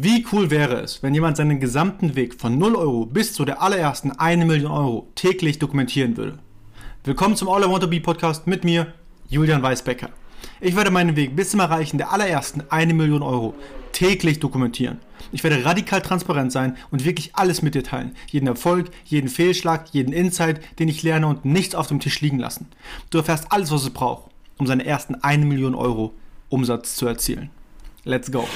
Wie cool wäre es, wenn jemand seinen gesamten Weg von 0 Euro bis zu der allerersten 1 Million Euro täglich dokumentieren würde? Willkommen zum All I Want to Be Podcast mit mir, Julian Weisbecker. Ich werde meinen Weg bis zum Erreichen der allerersten 1 Million Euro täglich dokumentieren. Ich werde radikal transparent sein und wirklich alles mit dir teilen. Jeden Erfolg, jeden Fehlschlag, jeden Insight, den ich lerne und nichts auf dem Tisch liegen lassen. Du erfährst alles, was es braucht, um seine ersten 1 Million Euro Umsatz zu erzielen. Let's go!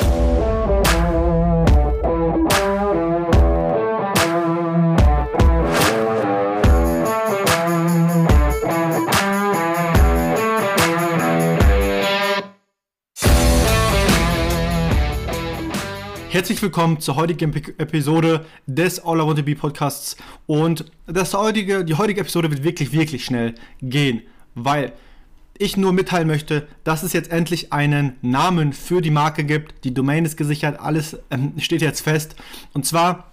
Herzlich willkommen zur heutigen Episode des All I Want to Be Podcasts. Und das heutige, die heutige Episode wird wirklich, wirklich schnell gehen, weil ich nur mitteilen möchte, dass es jetzt endlich einen Namen für die Marke gibt. Die Domain ist gesichert, alles ähm, steht jetzt fest. Und zwar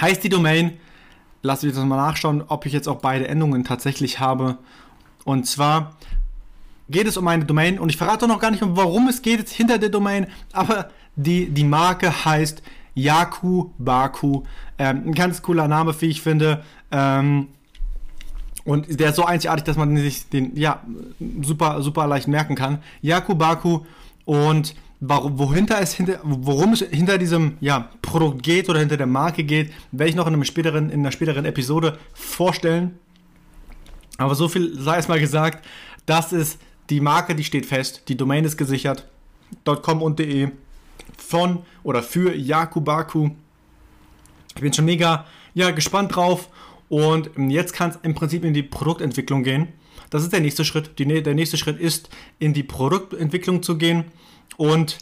heißt die Domain, lasst mich das mal nachschauen, ob ich jetzt auch beide Endungen tatsächlich habe. Und zwar geht es um eine Domain und ich verrate noch gar nicht, warum es geht jetzt hinter der Domain, aber die, die Marke heißt Yaku Baku. Ähm, ein ganz cooler Name, wie ich finde. Ähm, und der ist so einzigartig, dass man sich den ja super, super leicht merken kann. Yaku Baku und wohinter es hinter, worum es hinter diesem ja, Produkt geht oder hinter der Marke geht, werde ich noch in, einem späteren, in einer späteren Episode vorstellen. Aber so viel sei es mal gesagt, das ist die Marke, die steht fest, die Domain ist gesichert, .com und .de von oder für Yakubaku. Ich bin schon mega ja, gespannt drauf und jetzt kann es im Prinzip in die Produktentwicklung gehen. Das ist der nächste Schritt. Die, der nächste Schritt ist, in die Produktentwicklung zu gehen und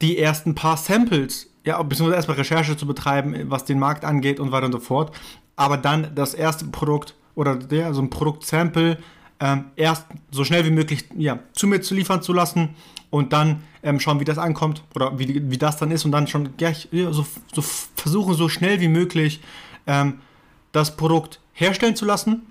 die ersten paar Samples, ja, beziehungsweise erstmal Recherche zu betreiben, was den Markt angeht und weiter und so fort. Aber dann das erste Produkt oder der, so ein Produktsample ähm, erst so schnell wie möglich ja, zu mir zu liefern zu lassen und dann ähm, schauen, wie das ankommt oder wie, wie das dann ist und dann schon ja, so, so versuchen, so schnell wie möglich ähm, das Produkt herstellen zu lassen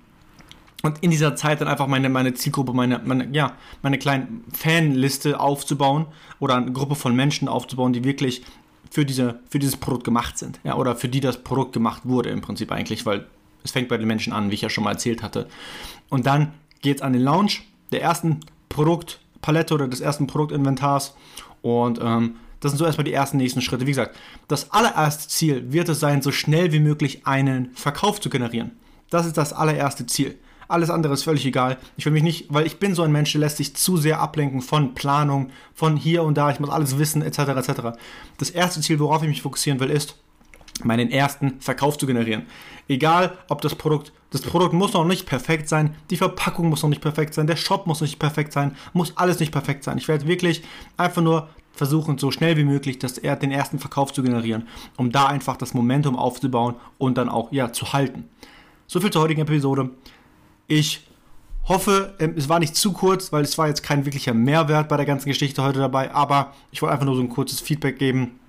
und in dieser Zeit dann einfach meine, meine Zielgruppe, meine, meine, ja, meine kleine Fanliste aufzubauen oder eine Gruppe von Menschen aufzubauen, die wirklich für, diese, für dieses Produkt gemacht sind. Ja, oder für die das Produkt gemacht wurde im Prinzip eigentlich, weil es fängt bei den Menschen an, wie ich ja schon mal erzählt hatte. Und dann geht es an den Launch der ersten Produktpalette oder des ersten Produktinventars. Und ähm, das sind so erstmal die ersten nächsten Schritte. Wie gesagt, das allererste Ziel wird es sein, so schnell wie möglich einen Verkauf zu generieren. Das ist das allererste Ziel. Alles andere ist völlig egal. Ich will mich nicht, weil ich bin so ein Mensch, der lässt sich zu sehr ablenken von Planung, von hier und da, ich muss alles wissen, etc. etc. Das erste Ziel, worauf ich mich fokussieren will, ist, meinen ersten Verkauf zu generieren. Egal, ob das Produkt, das Produkt muss noch nicht perfekt sein, die Verpackung muss noch nicht perfekt sein, der Shop muss nicht perfekt sein, muss alles nicht perfekt sein. Ich werde wirklich einfach nur versuchen, so schnell wie möglich das, den ersten Verkauf zu generieren, um da einfach das Momentum aufzubauen und dann auch ja, zu halten. So viel zur heutigen Episode. Ich hoffe, ähm, es war nicht zu kurz, weil es war jetzt kein wirklicher Mehrwert bei der ganzen Geschichte heute dabei, aber ich wollte einfach nur so ein kurzes Feedback geben,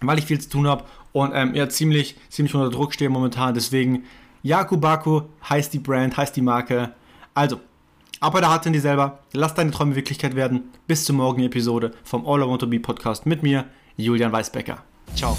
weil ich viel zu tun habe und ähm, ja, ziemlich, ziemlich unter Druck stehe momentan. Deswegen, Yakubaku heißt die Brand, heißt die Marke. Also, ab bei der Hart in die selber. Lass deine Träume Wirklichkeit werden. Bis zur morgigen Episode vom All I Want to Be Podcast mit mir, Julian Weisbecker. Ciao.